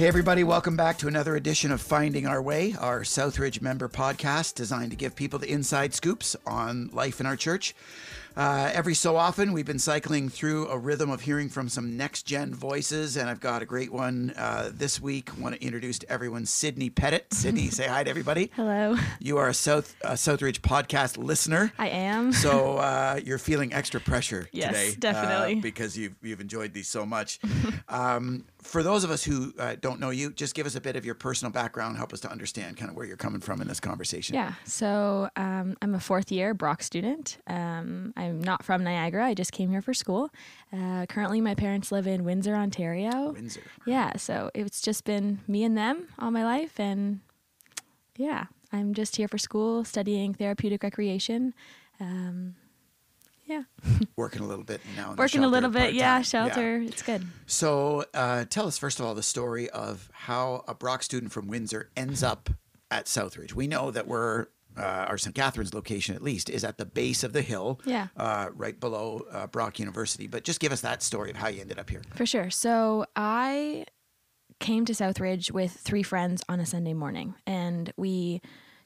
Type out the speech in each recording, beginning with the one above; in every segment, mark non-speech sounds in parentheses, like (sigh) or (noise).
Hey, everybody, welcome back to another edition of Finding Our Way, our Southridge member podcast designed to give people the inside scoops on life in our church. Uh, every so often, we've been cycling through a rhythm of hearing from some next gen voices, and I've got a great one uh, this week. I want to introduce to everyone Sidney Pettit. (laughs) Sidney, say hi to everybody. Hello. You are a South uh, Southridge podcast listener. I am. So uh, you're feeling extra pressure Yes, today, uh, definitely. because you've you've enjoyed these so much. (laughs) um, for those of us who uh, don't know you, just give us a bit of your personal background, help us to understand kind of where you're coming from in this conversation. Yeah. So um, I'm a fourth year Brock student. Um, I'm not from Niagara. I just came here for school. Uh, currently, my parents live in Windsor, Ontario. Windsor. Yeah. So it's just been me and them all my life. And yeah, I'm just here for school studying therapeutic recreation. Um, yeah. (laughs) Working a little bit now. Working a little bit. Yeah. Shelter. It's good. So uh, tell us first of all the story of how a Brock student from Windsor ends up at Southridge. We know that we're uh, our St. Catharines location, at least, is at the base of the hill, Yeah. uh, right below uh, Brock University. But just give us that story of how you ended up here. For sure. So I came to Southridge with three friends on a Sunday morning, and we,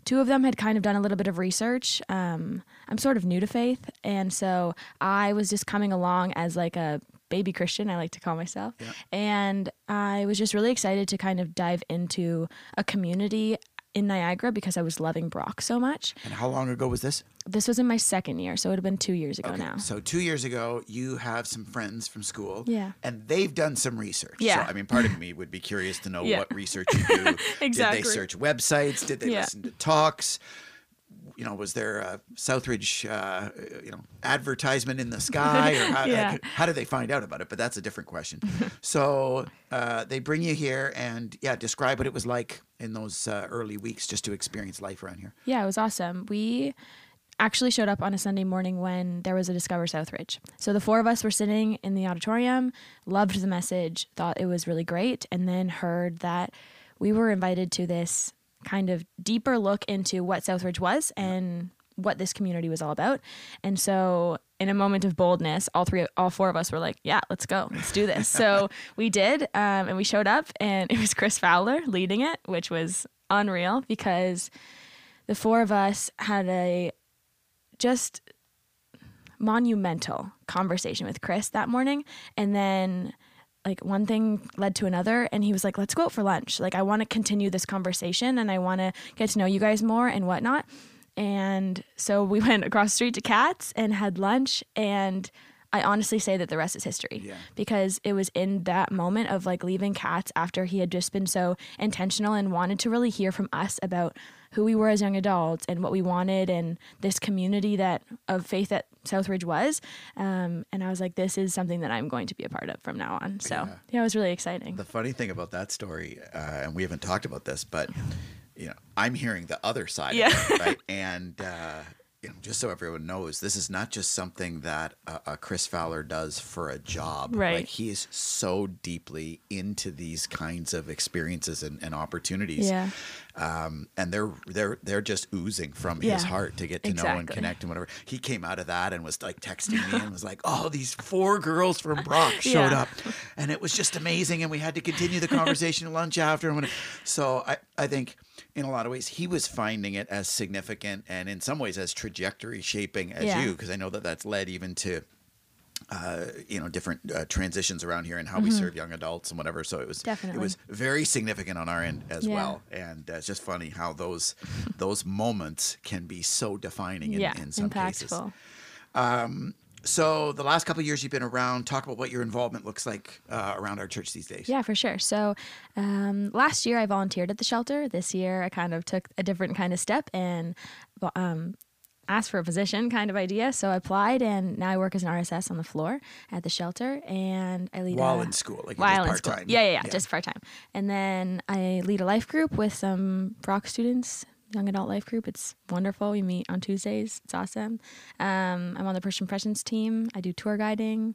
two of them had kind of done a little bit of research. Um, I'm sort of new to faith, and so I was just coming along as like a baby Christian, I like to call myself, and I was just really excited to kind of dive into a community in Niagara because I was loving Brock so much. And how long ago was this? This was in my second year, so it would have been two years ago now. So two years ago, you have some friends from school, Yeah. and they've done some research. Yeah. So, I mean, part of me would be curious to know (laughs) Yeah. what research you do. (laughs) Did they search websites? Did they Yeah. listen to talks? You know, was there a Southridge, uh, you know, advertisement in the sky, or how, (laughs) Yeah. like, how did they find out about it? But that's a different question. (laughs) so uh, they bring you here, and yeah, describe what it was like in those uh, early weeks just to experience life around here. Yeah, it was awesome. We actually showed up on a Sunday morning when there was a Discover Southridge. So the four of us were sitting in the auditorium, loved the message, thought it was really great, and then heard that we were invited to this kind of deeper look into what Southridge was and what this community was all about. And so in a moment of boldness, all three all four of us were like, yeah, let's go. Let's do this. so (laughs) we did um, and we showed up and it was Chris Fowler leading it, which was unreal because the four of us had a just monumental conversation with Chris that morning. And then, like, one thing led to another. And he was like, let's go out for lunch. Like, I want to continue this conversation and I want to get to know you guys more and whatnot. And so we (laughs) went across the street to Cats and had lunch. And I honestly say that the rest is history Yeah. because it was in that moment of like leaving Cats after he had just been so intentional and wanted to really hear from us about who we were as young adults and what we wanted and this community that of faith that Southridge was. Um, and I was like, this is something that I'm going to be a part of from now on. So Yeah. yeah, it was really exciting. The funny thing about that story, uh, and we haven't talked about this, but you know, I'm hearing the other side Yeah. of it, right? (laughs) And uh, you know, just so everyone knows, this is not just something that uh, uh, Chris Fowler does for a job. Right. Like he is so deeply into these kinds of experiences and, and opportunities. Yeah. Um, and they're they're they're just oozing from his heart to get to know and connect and whatever. He came out of that and was like texting me and was like, "Oh, these four girls from Brock (laughs) showed Yeah. up." and it was just amazing and we had to continue the conversation at lunch after and so I, I think in a lot of ways he was finding it as significant and in some ways as trajectory shaping as Yeah. you because i know that that's led even to uh, you know different uh, transitions around here and how we serve young adults and whatever so it was Mm-hmm. Definitely. it was very significant on our end as Yeah. well and uh, it's just funny how those those moments can be so defining in, yeah, in some cases impactful. So the last couple of years you've been around, talk about what your involvement looks like uh, around our church these days. Yeah, for sure. So um, last year I volunteered at the shelter. This year I kind of took a different kind of step and um, asked for a position kind of idea. So I applied and now I work as an RSS on the floor at the shelter and I lead While a, in school, like while in school. part-time. Yeah, yeah, yeah, just part time. And then I lead a life group with some Brock students, young adult life group. It's wonderful. We meet on Tuesdays. It's awesome. Um, I'm on the First Impressions team. I do tour guiding.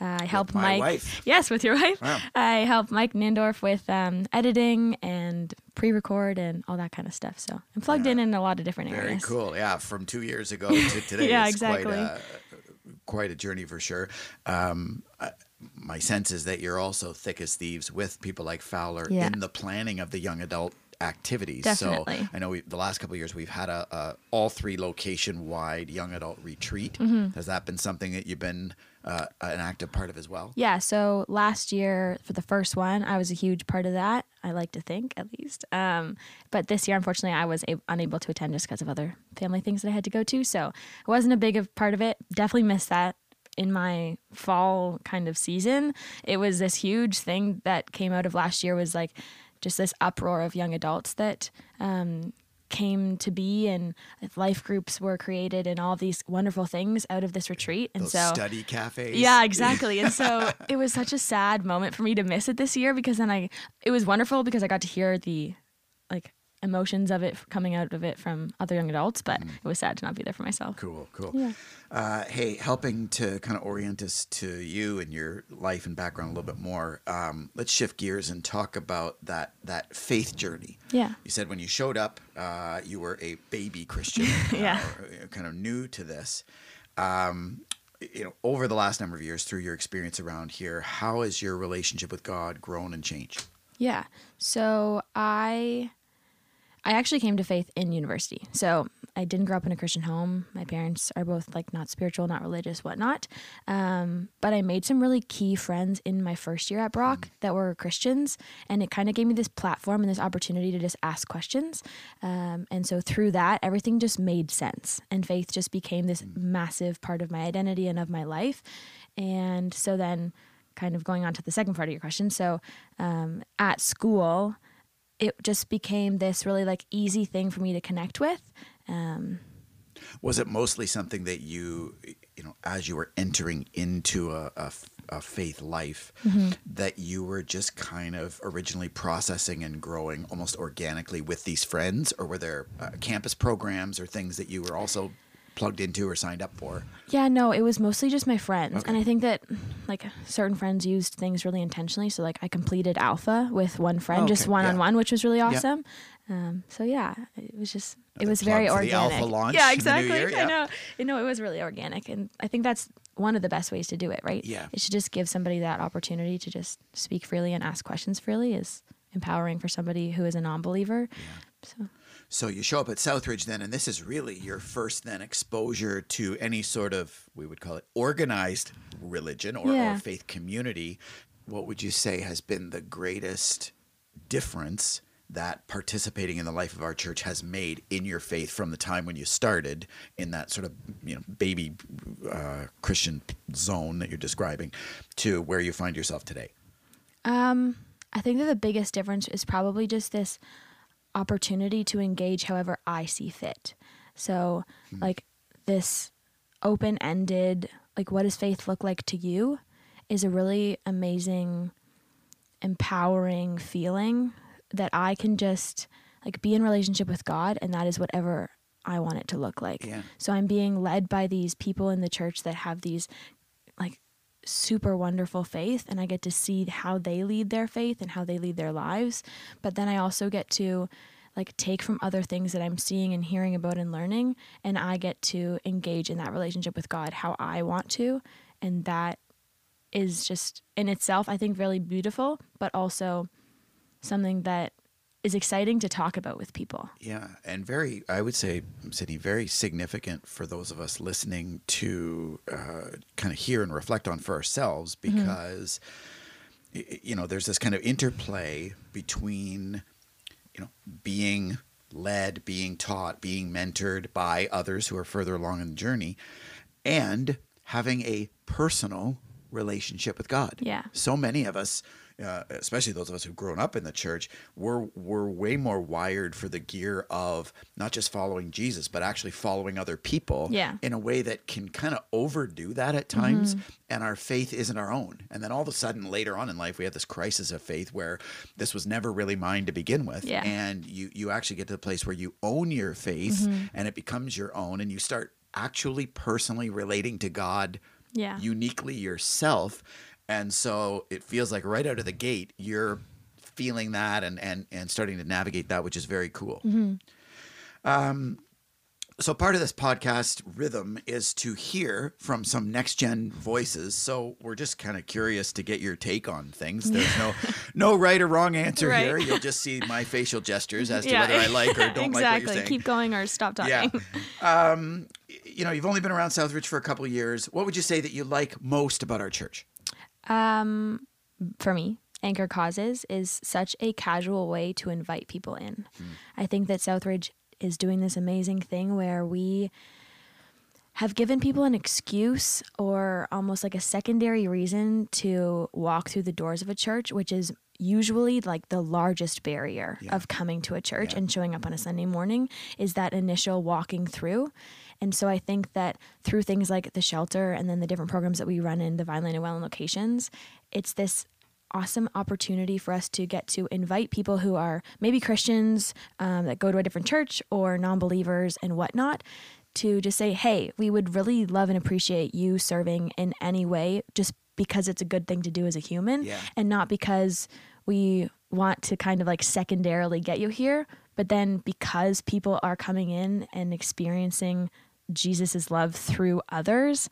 Uh, I help my Mike. wife. Yes, with your wife. Wow. I help Mike Nindorf with um, editing and pre-record and all that kind of stuff. So I'm plugged in in a lot of different Very areas. Very cool. Yeah, from two years ago (laughs) to today. Yeah, exactly. Quite a, quite a journey for sure. Um, I, my sense is that you're also thick as thieves with people like Fowler Yeah. in the planning of the young adult activities. Definitely. So I know we, the last couple of years we've had a, a all three location wide young adult retreat. Mm-hmm. Has that been something that you've been uh, an active part of as well? Yeah, so last year for the first one, I was a huge part of that. I like to think, at least. Um, but this year, unfortunately, I was a- unable to attend just because of other family things that I had to go to. So it wasn't a big of part of it. Definitely missed that in my fall kind of season. It was this huge thing that came out of last year was like just this uproar of young adults that um, came to be and life groups were created and all these wonderful things out of this retreat. And Those so study cafes. yeah, exactly. And so it was such a sad moment for me to miss it this year because then I it was wonderful because I got to hear the emotions of it coming out of it from other young adults, but it was sad to not be there for myself. Cool, cool. Yeah. Uh, hey, helping to kind of orient us to you and your life and background a little bit more. Um, let's shift gears and talk about that that faith journey. Yeah. You said when you showed up, uh, you were a baby Christian, (laughs) Yeah. uh, uh, kind of new to this. Um, you know, over the last number of years, through your experience around here, how has your relationship with God grown and changed? Yeah. So I I actually came to faith in university. So I didn't grow up in a Christian home. My parents are both like not spiritual, not religious, whatnot. Um, but I made some really key friends in my first year at Brock that were Christians, and it kind of gave me this platform and this opportunity to just ask questions. Um, and so through that, everything just made sense, and faith just became this massive part of my identity and of my life. And so then, kind of going on to the second part of your question, so um, at school it just became this really like easy thing for me to connect with. Um, Was it mostly something that you, you know, as you were entering into a faith life, Mm-hmm. that you were just kind of originally processing and growing almost organically with these friends, or were there uh, campus programs or things that you were also plugged into or signed up for? yeah, no, it was mostly just my friends. Okay. And I think that like certain friends used things really intentionally. So like I completed alpha with one friend, Oh, just okay, one on one, which was really awesome. Um, so yeah, it was just, it was very organic. Alpha launch yeah, in the new exactly. year, yeah. I know. You know, it was really organic. And I think that's one of the best ways to do it, right? Yeah. It should just give somebody that opportunity to just speak freely and ask questions freely is empowering for somebody who is a non-believer. So So you show up at Southridge then, and this is really your first then exposure to any sort of we would call it organized religion or, or faith community. What would you say has been the greatest difference that participating in the life of our church has made in your faith from the time when you started in that sort of you know baby uh, Christian zone that you're describing to where you find yourself today? Um, I think that the biggest difference is probably just this opportunity to engage however I see fit. So, hmm. like this open-ended, like what does faith look like to you is a really amazing empowering feeling that I can just like be in relationship with God and that is whatever I want it to look like. Yeah. So I'm being led by these people in the church that have these like super wonderful faith and I get to see how they lead their faith and how they lead their lives. But then I also get to like take from other things that I'm seeing and hearing about and learning and I get to engage in that relationship with God how I want to and that is just in itself I think really beautiful but also something that is exciting to talk about with people. Yeah, and very, I would say, Sidney, very significant for those of us listening to uh, kind of hear and reflect on for ourselves because, y- you know, there's this kind of interplay between, you know, being led, being taught, being mentored by others who are further along in the journey, and having a personal relationship with God. Yeah. So many of us, uh, especially those of us who've grown up in the church, we're we're way more wired for the gear of not just following Jesus, but actually following other people Yeah. in a way that can kind of overdo that at times, and our faith isn't our own. And then all of a sudden, later on in life, we have this crisis of faith where this was never really mine to begin with, Yeah. and you you actually get to the place where you own your faith and it becomes your own, and you start actually personally relating to God Yeah. uniquely yourself. And so it feels like right out of the gate, you're feeling that and, and, and starting to navigate that, which is very cool. Um, So part of this podcast rhythm is to hear from some next gen voices. So we're just kind of curious to get your take on things. (laughs) There's no no right or wrong answer Right. here. You'll just see my facial gestures as to Yeah. whether I like or (laughs) don't exactly. like what you're saying. Keep going or stop yeah. talking. (laughs) Um, you know, you've only been around Southridge for a couple of years. What would you say that you like most about our church? Um, for me, Anchor Causes is such a casual way to invite people in. I think that Southridge is doing this amazing thing where we have given people an excuse or almost like a secondary reason to walk through the doors of a church, which is usually like the largest barrier Yeah. of coming to a church Yeah. and showing up on a Sunday morning is that initial walking through. And so I think that through things like the shelter and then the different programs that we run in the Vineland and Welland locations, it's this awesome opportunity for us to get to invite people who are maybe Christians um, that go to a different church or non believers and whatnot to just say, hey, we would really love and appreciate you serving in any way just because it's a good thing to do as a human Yeah. and not because we want to kind of like secondarily get you here. But then because people are coming in and experiencing Jesus' love through others,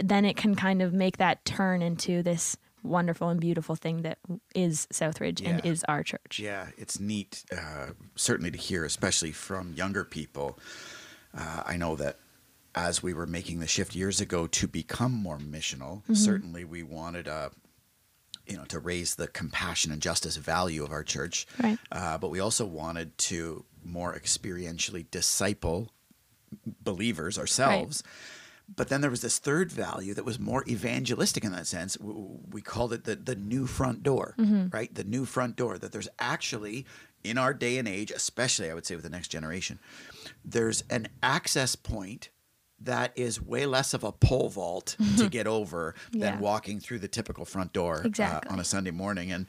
then it can kind of make that turn into this wonderful and beautiful thing that is Southridge and is our church. Yeah, it's neat, uh, certainly to hear, especially from younger people. Uh, I know that as we were making the shift years ago to become more missional, certainly we wanted uh, you know, to raise the compassion and justice value of our church. Right. Uh, but we also wanted to more experientially disciple believers ourselves. But then there was this third value that was more evangelistic in that sense. We called it the, the new front door, right? The new front door. That there's actually, in our day and age, especially I would say with the next generation, there's an access point that is way less of a pole vault to (laughs) get over than walking through the typical front door Exactly. uh, on a Sunday morning. And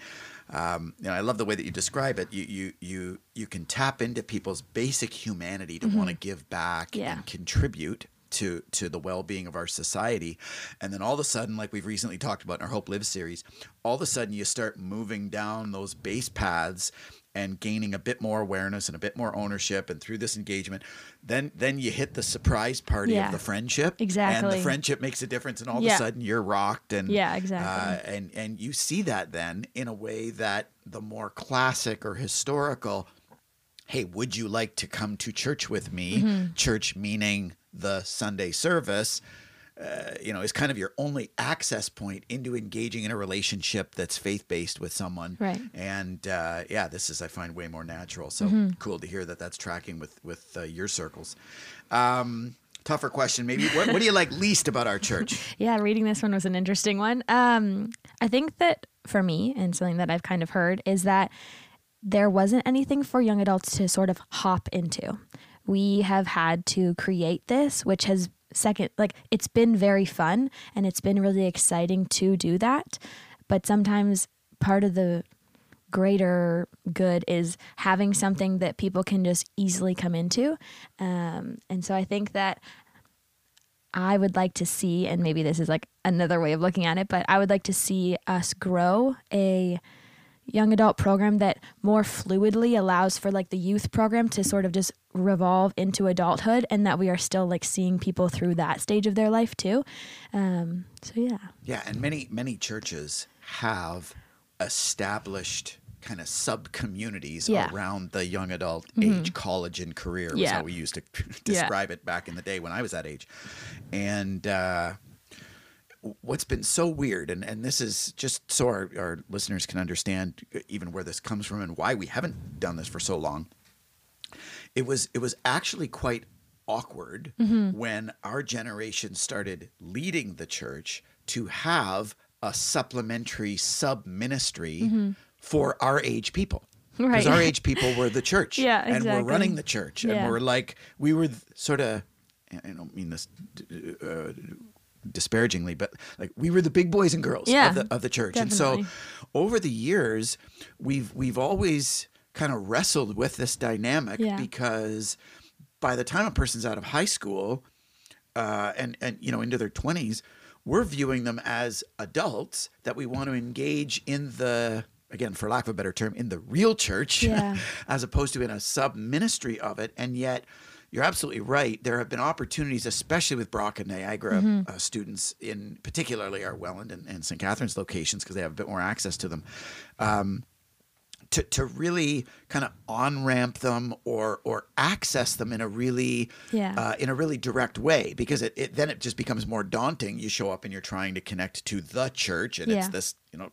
um, you know, I love the way that you describe it. You you you you can tap into people's basic humanity to want to give back Mm-hmm. Yeah. and contribute to to the well-being of our society and then all of a sudden like we've recently talked about in our hope live series all of a sudden you start moving down those base paths and gaining a bit more awareness and a bit more ownership and through this engagement then then you hit the surprise party Yeah. of the friendship Exactly. and the friendship makes a difference and all of a sudden you're rocked and Yeah, exactly. uh, and and you see that then in a way that the more classic or historical hey would you like to come to church with me Mm-hmm. church meaning the sunday service uh, you know is kind of your only access point into engaging in a relationship that's faith-based with someone Right. and uh, yeah this is i find way more natural so Mm-hmm. cool to hear that that's tracking with with uh, your circles um, tougher question maybe what, what do you like least about our church (laughs) Yeah, reading this one was an interesting one. Um, I think that for me, and something that I've kind of heard, is that there wasn't anything for young adults to sort of hop into. We have had to create this, which has second, like, it's been very fun and it's been really exciting to do that. But sometimes part of the greater good is having something that people can just easily come into. Um, and so I think that I would like to see, and maybe this is like another way of looking at it, but I would like to see us grow a young adult program that more fluidly allows for like the youth program to sort of just revolve into adulthood and that we are still like seeing people through that stage of their life too. Um, so yeah. Yeah, and many many churches have established kind of sub communities Yeah. around the young adult age, college and career was Yeah. how we used to (laughs) describe it back in the day when I was that age. And uh, what's been so weird, and, and this is just so our, our listeners can understand even where this comes from and why we haven't done this for so long. It was it was actually quite awkward when our generation started leading the church to have a supplementary sub ministry for our age people. Because Right. our age people were the church. (laughs) Yeah, And we're running the church. And we're like, we were sort of, I don't mean this uh, disparagingly, but like we were the big boys and girls Yeah, of, the, of the church. And so over the years, we've, we've always kind of wrestled with this dynamic Yeah. because by the time a person's out of high school uh, and and you know into their twenties, we're viewing them as adults that we want to engage in the again, for lack of a better term, in the real church, Yeah. (laughs) as opposed to in a sub ministry of it, and yet. You're absolutely right. There have been opportunities, especially with Brock and Niagara Mm-hmm. uh, students, in particularly our Welland and, and St. Catharines locations, because they have a bit more access to them. Um, to, to really kind of on ramp them or or access them in a really Yeah. uh, in a really direct way because it, it then it just becomes more daunting. You show up and you're trying to connect to the church and it's this you know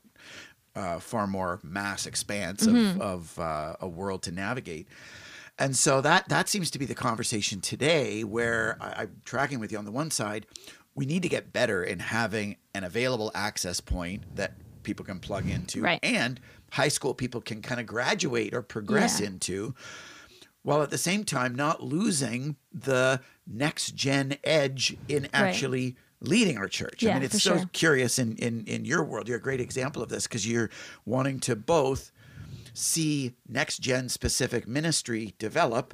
uh, far more mass expanse Mm-hmm. of, of uh, a world to navigate. And so that that seems to be the conversation today, where I, I'm tracking with you on the one side, we need to get better in having an available access point that people can plug into, Right. and high school people can kind of graduate or progress Yeah. into, while at the same time not losing the next gen edge in actually leading our church. I mean, it's so sure. curious in, in in your world. You're a great example of this because you're wanting to both see next gen specific ministry develop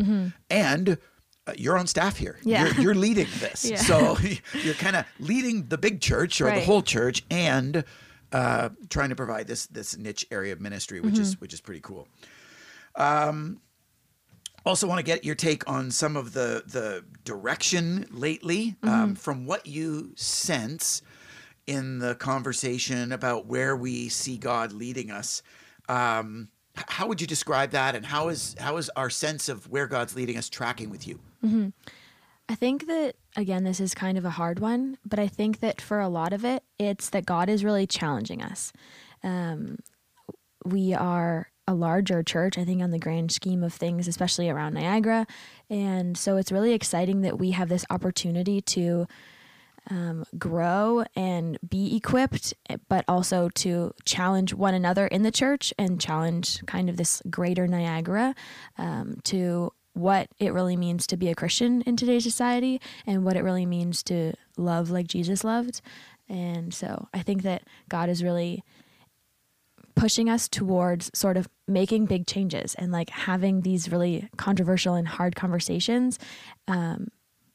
and uh, you're on staff here. Mm-hmm. Yeah. You're, you're leading this. (laughs) Yeah. So (laughs) you're kind of leading the big church or the whole church and uh, trying to provide this this niche area of ministry, which Mm-hmm. is which is pretty cool. Um, also want to get your take on some of the the direction lately Mm-hmm. um, from what you sense in the conversation about where we see God leading us. Um, how would you describe that, and how is how is our sense of where God's leading us tracking with you? I think that again this is kind of a hard one, but I think that for a lot of it, it's that God is really challenging us. Um, we are a larger church, I think, on the grand scheme of things, especially around Niagara, and so it's really exciting that we have this opportunity to um, grow and be equipped, but also to challenge one another in the church and challenge kind of this greater Niagara um, to what it really means to be a Christian in today's society and what it really means to love like Jesus loved. And so I think that God is really pushing us towards sort of making big changes and like having these really controversial and hard conversations. Um,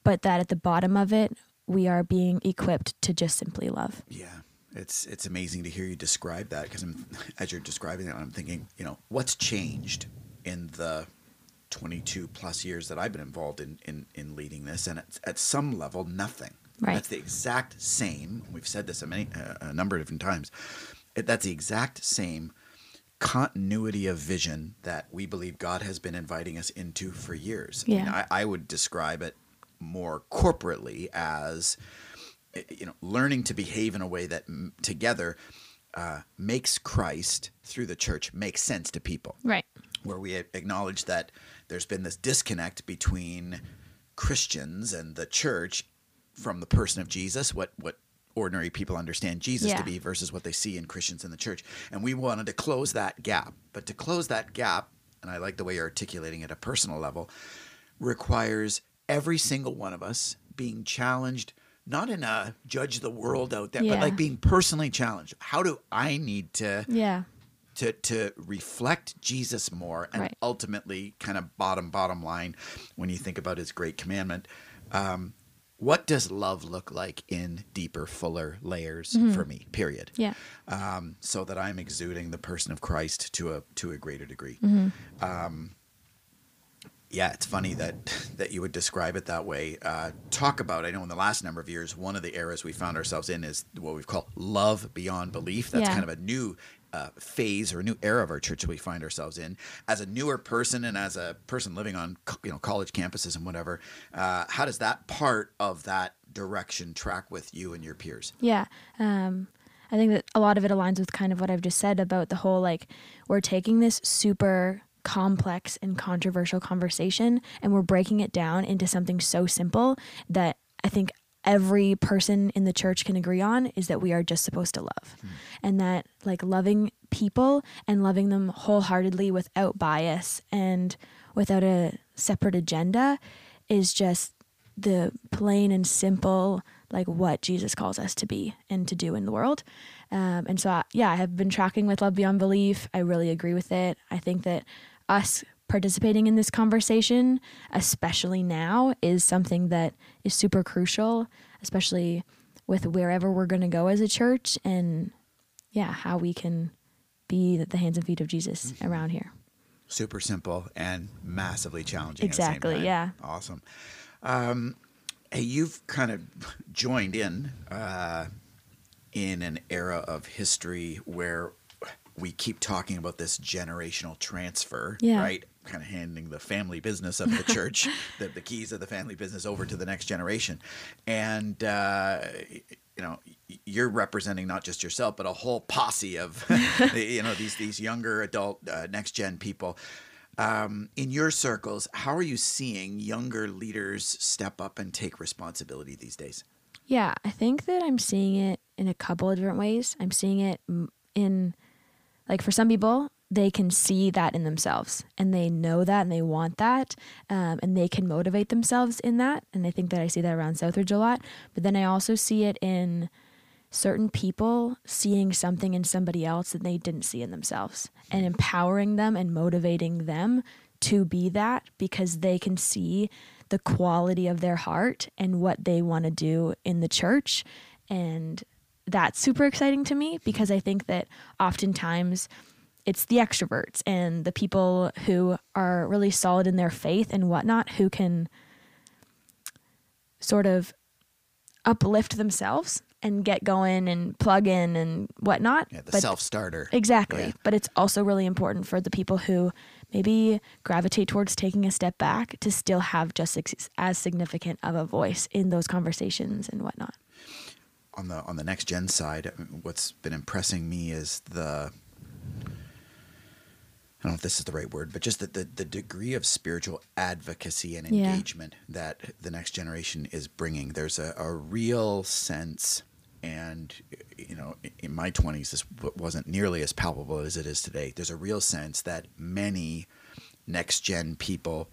but that at the bottom of it, we are being equipped to just simply love. Yeah, it's it's amazing to hear you describe that because (laughs) as you're describing it, I'm thinking, you know, what's changed in the 22 plus years that I've been involved in in, in leading this, and at, at some level, nothing. Right. That's the exact same. We've said this a many uh, a number of different times. It, that's the exact same continuity of vision that we believe God has been inviting us into for years. I, mean, Yeah. I, I would describe it more corporately as you know learning to behave in a way that m- together uh, makes Christ through the church make sense to people Right. where we acknowledge that there's been this disconnect between Christians and the church from the person of Jesus, what what ordinary people understand Jesus to be versus what they see in Christians in the church. And we wanted to close that gap. But to close that gap, and I like the way you're articulating it at a personal level, requires every single one of us being challenged not in a judge the world out there, but like being personally challenged. How do I need to Yeah. to to reflect Jesus more and Right. ultimately kind of bottom bottom line when you think about his great commandment um, what does love look like in deeper fuller layers for me period Yeah. um, so that I'm exuding the person of Christ to a to a greater degree um, yeah, it's funny that that you would describe it that way. Uh, talk about, I know in the last number of years, one of the eras we found ourselves in is what we've called love beyond belief. That's Yeah. kind of a new uh, phase or a new era of our church we find ourselves in. As a newer person and as a person living on co- you know college campuses and whatever, uh, how does that part of that direction track with you and your peers? Yeah. Um, I think that a lot of it aligns with kind of what I've just said about the whole like we're taking this super complex and controversial conversation and we're breaking it down into something so simple that I think every person in the church can agree on is that we are just supposed to love. And that like loving people and loving them wholeheartedly without bias and without a separate agenda is just the plain and simple like what Jesus calls us to be and to do in the world. Um, and so, I, yeah, I have been tracking with Love Beyond Belief. I really agree with it. I think that us participating in this conversation, especially now, is something that is super crucial, especially with wherever we're going to go as a church and, yeah, how we can be the hands and feet of Jesus around here. Super simple and massively challenging. Exactly, At the same time. yeah. Awesome. Um, hey, you've kind of joined in uh, in an era of history where we keep talking about this generational transfer, Yeah. right? Kind of handing the family business of the church, (laughs) the, the keys of the family business over to the next generation. And, uh, you know, you're representing not just yourself, but a whole posse of, (laughs) you know, these, these younger adult uh, next gen people. Um, in your circles, how are you seeing younger leaders step up and take responsibility these days? Yeah, I think that I'm seeing it in a couple of different ways. I'm seeing it in, like, for some people, they can see that in themselves and they know that and they want that um, and they can motivate themselves in that. And I think that I see that around Southridge a lot. But then I also see it in certain people seeing something in somebody else that they didn't see in themselves and empowering them and motivating them to be that because they can see the quality of their heart and what they want to do in the church and that's super exciting to me because I think that oftentimes it's the extroverts and the people who are really solid in their faith and whatnot who can sort of uplift themselves and get going and plug in and whatnot. Yeah, the self starter. Exactly. Yeah. But it's also really important for the people who maybe gravitate towards taking a step back to still have just as significant of a voice in those conversations and whatnot. On the on the next gen side, what's been impressing me is the I don't know if this is the right word, but just the, the, the degree of spiritual advocacy and Yeah. engagement that the next generation is bringing. There's a, a real sense, and you know, in my 20s, this wasn't nearly as palpable as it is today. There's a real sense that many next gen people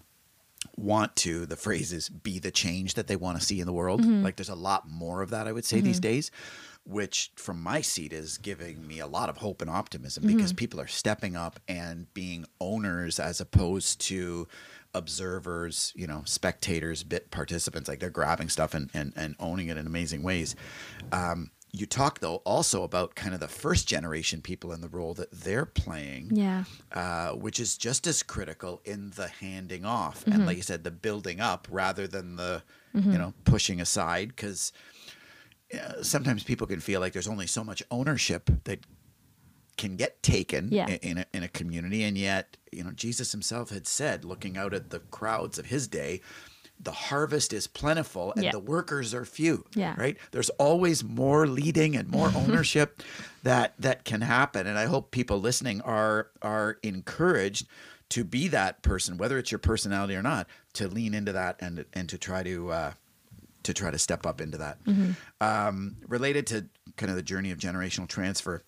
want to the phrase is be the change that they want to see in the world. Mm-hmm. Like there's a lot more of that i would say these mm-hmm. days which from my seat is giving me a lot of hope and optimism mm-hmm. because people are stepping up and being owners as opposed to observers you know spectators bit participants. Like they're grabbing stuff and, and, and owning it in amazing ways. Um, you talk though also about kind of the first generation people in the role that they're playing Yeah. uh, which is just as critical in the handing off and like you said the building up rather than the you know pushing aside because uh, sometimes people can feel like there's only so much ownership that can get taken Yeah. in, a, in a community and yet you know jesus himself had said looking out at the crowds of his day the harvest is plentiful and Yeah. the workers are few Yeah. right? There's always more leading and more (laughs) ownership that that can happen. And i hope people listening are are encouraged to be that person whether it's your personality or not to lean into that and and to try to uh to try to step up into that. Um, related to kind of the journey of generational transfer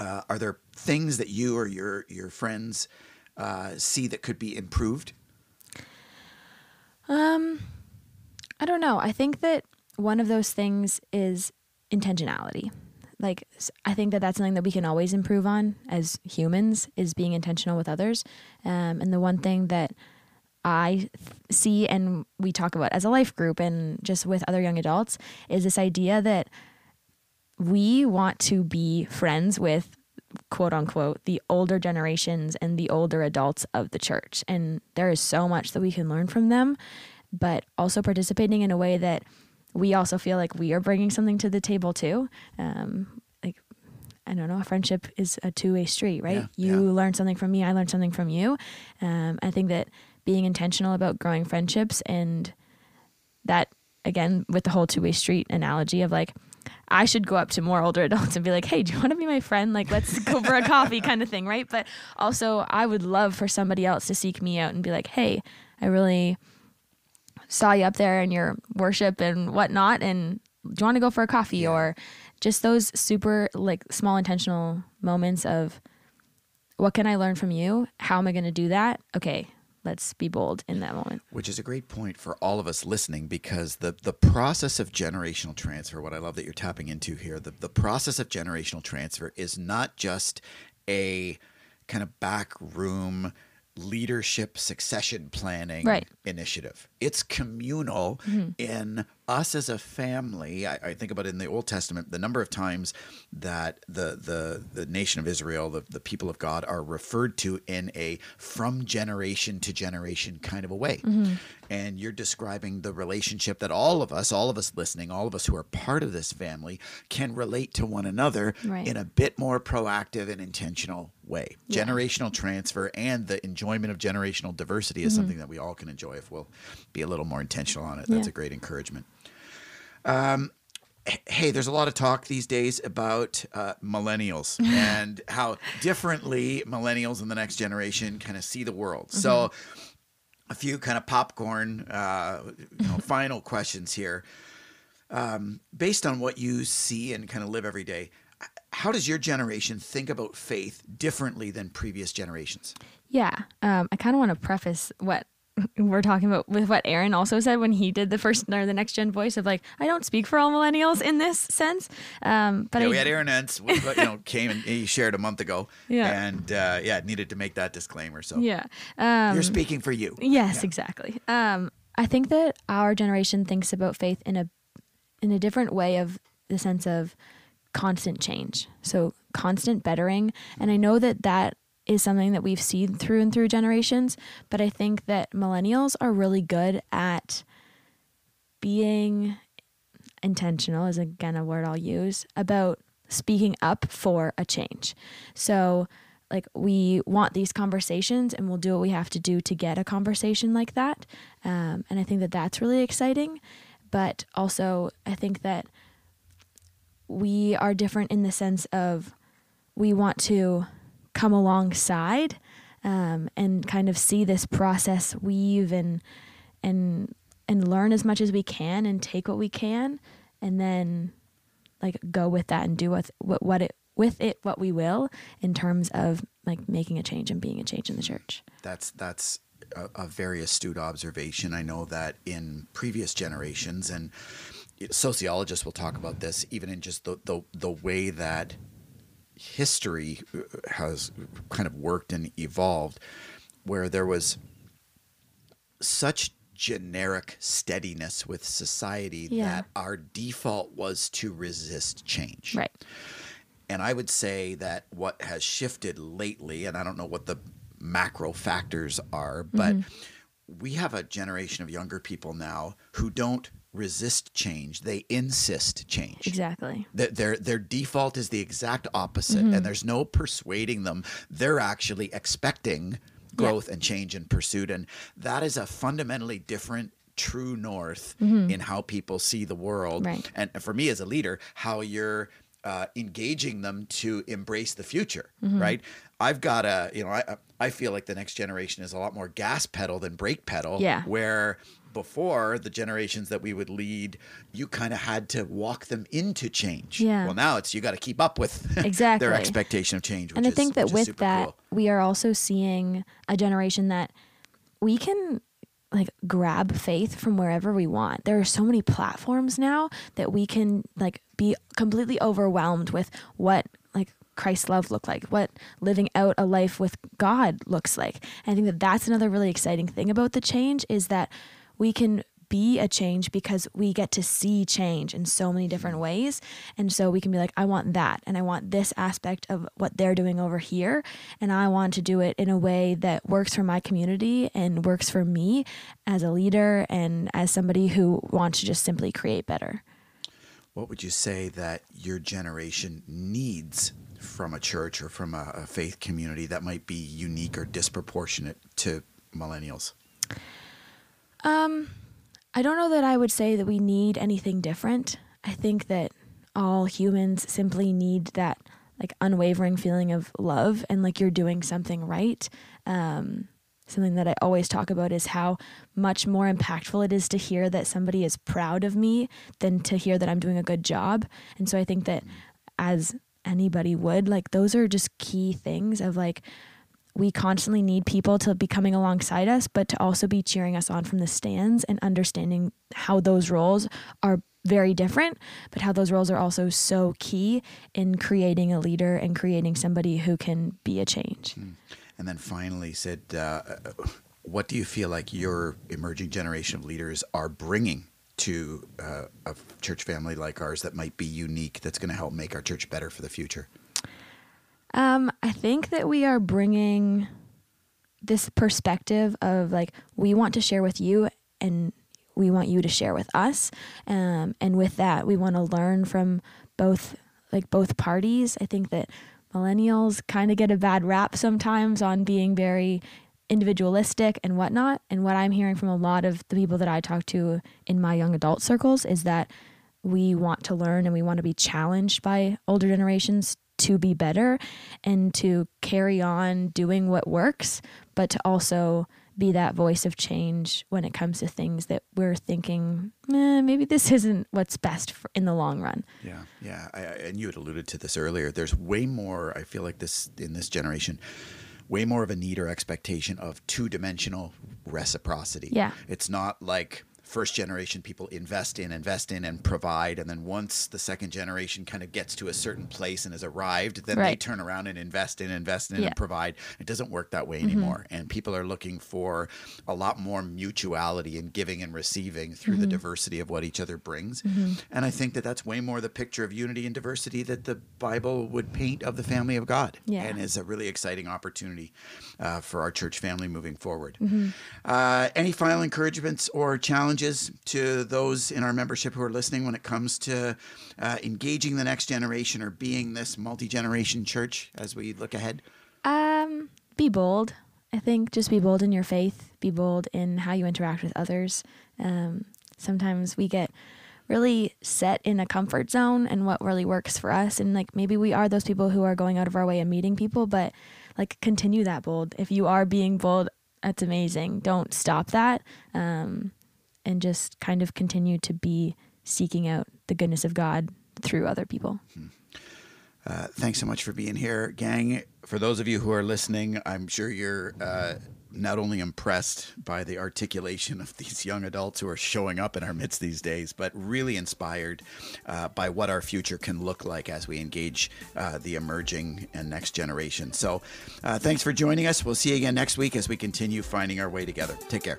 uh, are there things that you or your your friends uh, see that could be improved Um, I don't know. I think that one of those things is intentionality. Like I think that that's something that we can always improve on as humans is being intentional with others. Um, and the one thing that I see and we talk about as a life group and just with other young adults is this idea that we want to be friends with quote unquote the older generations and the older adults of the church. And there is so much that we can learn from them but also participating in a way that we also feel like we are bringing something to the table too. Um, like i don't know a friendship is a two-way street right? Yeah, you yeah. learn something from me i learn something from you. Um, i think that being intentional about growing friendships and that again with the whole two-way street analogy of like I should go up to more older adults and be like, "Hey, do you want to be my friend? Like, let's go for a coffee," kind of thing, right? But also, I would love for somebody else to seek me out and be like, "Hey, I really saw you up there in your worship and whatnot, and do you want to go for a coffee?" Or just those super like small intentional moments of, "What can I learn from you? How am I going to do that?" Okay, let's be bold in that moment. Which is a great point for all of us listening because the, the process of generational transfer, what I love that you're tapping into here, the, the process of generational transfer is not just a kind of back room leadership succession planning Right. initiative. It's communal mm-hmm. in us as a family. I, I think about it in the Old Testament the number of times that the the the nation of Israel, the, the people of God, are referred to in a from generation to generation kind of a way. Mm-hmm. And you're describing the relationship that all of us, all of us listening, all of us who are part of this family, can relate to one another Right. in a bit more proactive and intentional way. Yeah. Generational transfer and the enjoyment of generational diversity is mm-hmm. something that we all can enjoy if we'll be a little more intentional on it. That's Yeah. a great encouragement. Um, hey, there's a lot of talk these days about uh, millennials (laughs) and how differently millennials and the next generation kind of see the world. So, a few kind of popcorn, uh, you know, (laughs) final questions here. Um, based on what you see and kind of live every day, how does your generation think about faith differently than previous generations? Yeah. Um, I kind of want to preface what (laughs) we're talking about with what Aaron also said when he did the first or the next gen voice of like, I don't speak for all millennials in this sense. Um, but yeah, I, we had Aaron Entz, you know, (laughs) came and he shared a month ago, Yeah. and uh, yeah, needed to make that disclaimer. So yeah. Um, you're speaking for you. Yes, Yeah. exactly. Um, I think that our generation thinks about faith in a in a different way of the sense of constant change. So constant bettering, and I know that that is something that we've seen through and through generations, but I think that millennials are really good at being intentional is again a word I'll use about speaking up for a change. So like we want these conversations and we'll do what we have to do to get a conversation like that. Um, and I think that that's really exciting. But also, I think that we are different in the sense of we want to come alongside um, and kind of see this process weave and and and learn as much as we can and take what we can and then like go with that and do what what, what it with it what we will in terms of like making a change and being a change in the church. That's that's a, a very astute observation. I know that in previous generations, and sociologists will talk about this, even in just the the, the way that history uh, has kind of worked and evolved, where there was such generic steadiness with society Yeah. that our default was to resist change. Right. And I would say that what has shifted lately, and I don't know what the macro factors are, but we have a generation of younger people now who don't resist change, they insist change. Exactly. Their, their their default is the exact opposite, and there's no persuading them. They're actually expecting growth and change and pursuit, and that is a fundamentally different true north in how people see the world. Right. And for me as a leader, how you're uh, engaging them to embrace the future. Mm-hmm. Right. I've got a you know I I feel like the next generation is a lot more gas pedal than brake pedal. Yeah. Where before the generations that we would lead, you kind of had to walk them into change. Yeah. Well, now it's you got to keep up with (laughs) Exactly. their expectation of change. Which and I is- think that with that, cool. we are also seeing a generation that we can like grab faith from wherever we want. There are so many platforms now that we can like be completely overwhelmed with what like Christ's love look like, what living out a life with God looks like. And I think that that's another really exciting thing about the change is that we can be a change because we get to see change in so many different ways. And so we can be like, I want that. And I want this aspect of what they're doing over here. And I want to do it in a way that works for my community and works for me as a leader and as somebody who wants to just simply create better. What would you say that your generation needs from a church or from a, a faith community that might be unique or disproportionate to millennials? Um, I don't know that I would say that we need anything different. I think that all humans simply need that like unwavering feeling of love and like you're doing something right. Um, something that I always talk about is how much more impactful it is to hear that somebody is proud of me than to hear that I'm doing a good job. And so I think that as anybody would, like those are just key things of like we constantly need people to be coming alongside us, but to also be cheering us on from the stands and understanding how those roles are very different, but how those roles are also so key in creating a leader and creating somebody who can be a change. And then finally said, uh, what do you feel like your emerging generation of leaders are bringing to uh, a church family like ours that might be unique, that's going to help make our church better for the future? Um, I think that we are bringing this perspective of like we want to share with you and we want you to share with us. Um, and with that we want to learn from both like both parties. I think that millennials kind of get a bad rap sometimes on being very individualistic and whatnot. And what i'm hearing from a lot of the people that i talk to in my young adult circles is that we want to learn and we want to be challenged by older generations to be better and to carry on doing what works, but to also be that voice of change when it comes to things that we're thinking, eh, maybe this isn't what's best in the long run. Yeah, yeah. I, I, and you had alluded to this earlier. There's way more, I feel like this in this generation, way more of a need or expectation of two dimensional reciprocity. Yeah. It's not like first generation people invest in, invest in, and provide. And then once the second generation kind of gets to a certain place and has arrived, then right. they turn around and invest in, invest in, yeah. and provide. It doesn't work that way mm-hmm. anymore. And people are looking for a lot more mutuality in giving and receiving through mm-hmm. the diversity of what each other brings. Mm-hmm. And I think that that's way more the picture of unity and diversity that the Bible would paint of the family of God. Yeah. And is a really exciting opportunity uh, for our church family moving forward. Mm-hmm. Uh, any final encouragements or challenges? Challenges to those in our membership who are listening when it comes to uh, engaging the next generation or being this multi generation church as we look ahead? Um, be bold. I think just be bold in your faith, be bold in how you interact with others. Um, sometimes we get really set in a comfort zone and what really works for us. And like maybe we are those people who are going out of our way and meeting people, but like continue that bold. If you are being bold, that's amazing. Don't stop that. Um, and just kind of continue to be seeking out the goodness of God through other people. Hmm. Uh, thanks so much for being here, gang. For those of you who are listening, I'm sure you're uh, not only impressed by the articulation of (laughs) these young adults who are showing up in our midst these days, but really inspired uh, by what our future can look like as we engage uh, the emerging and next generation. So, uh, thanks for joining us. We'll see you again next week as we continue finding our way together. Take care.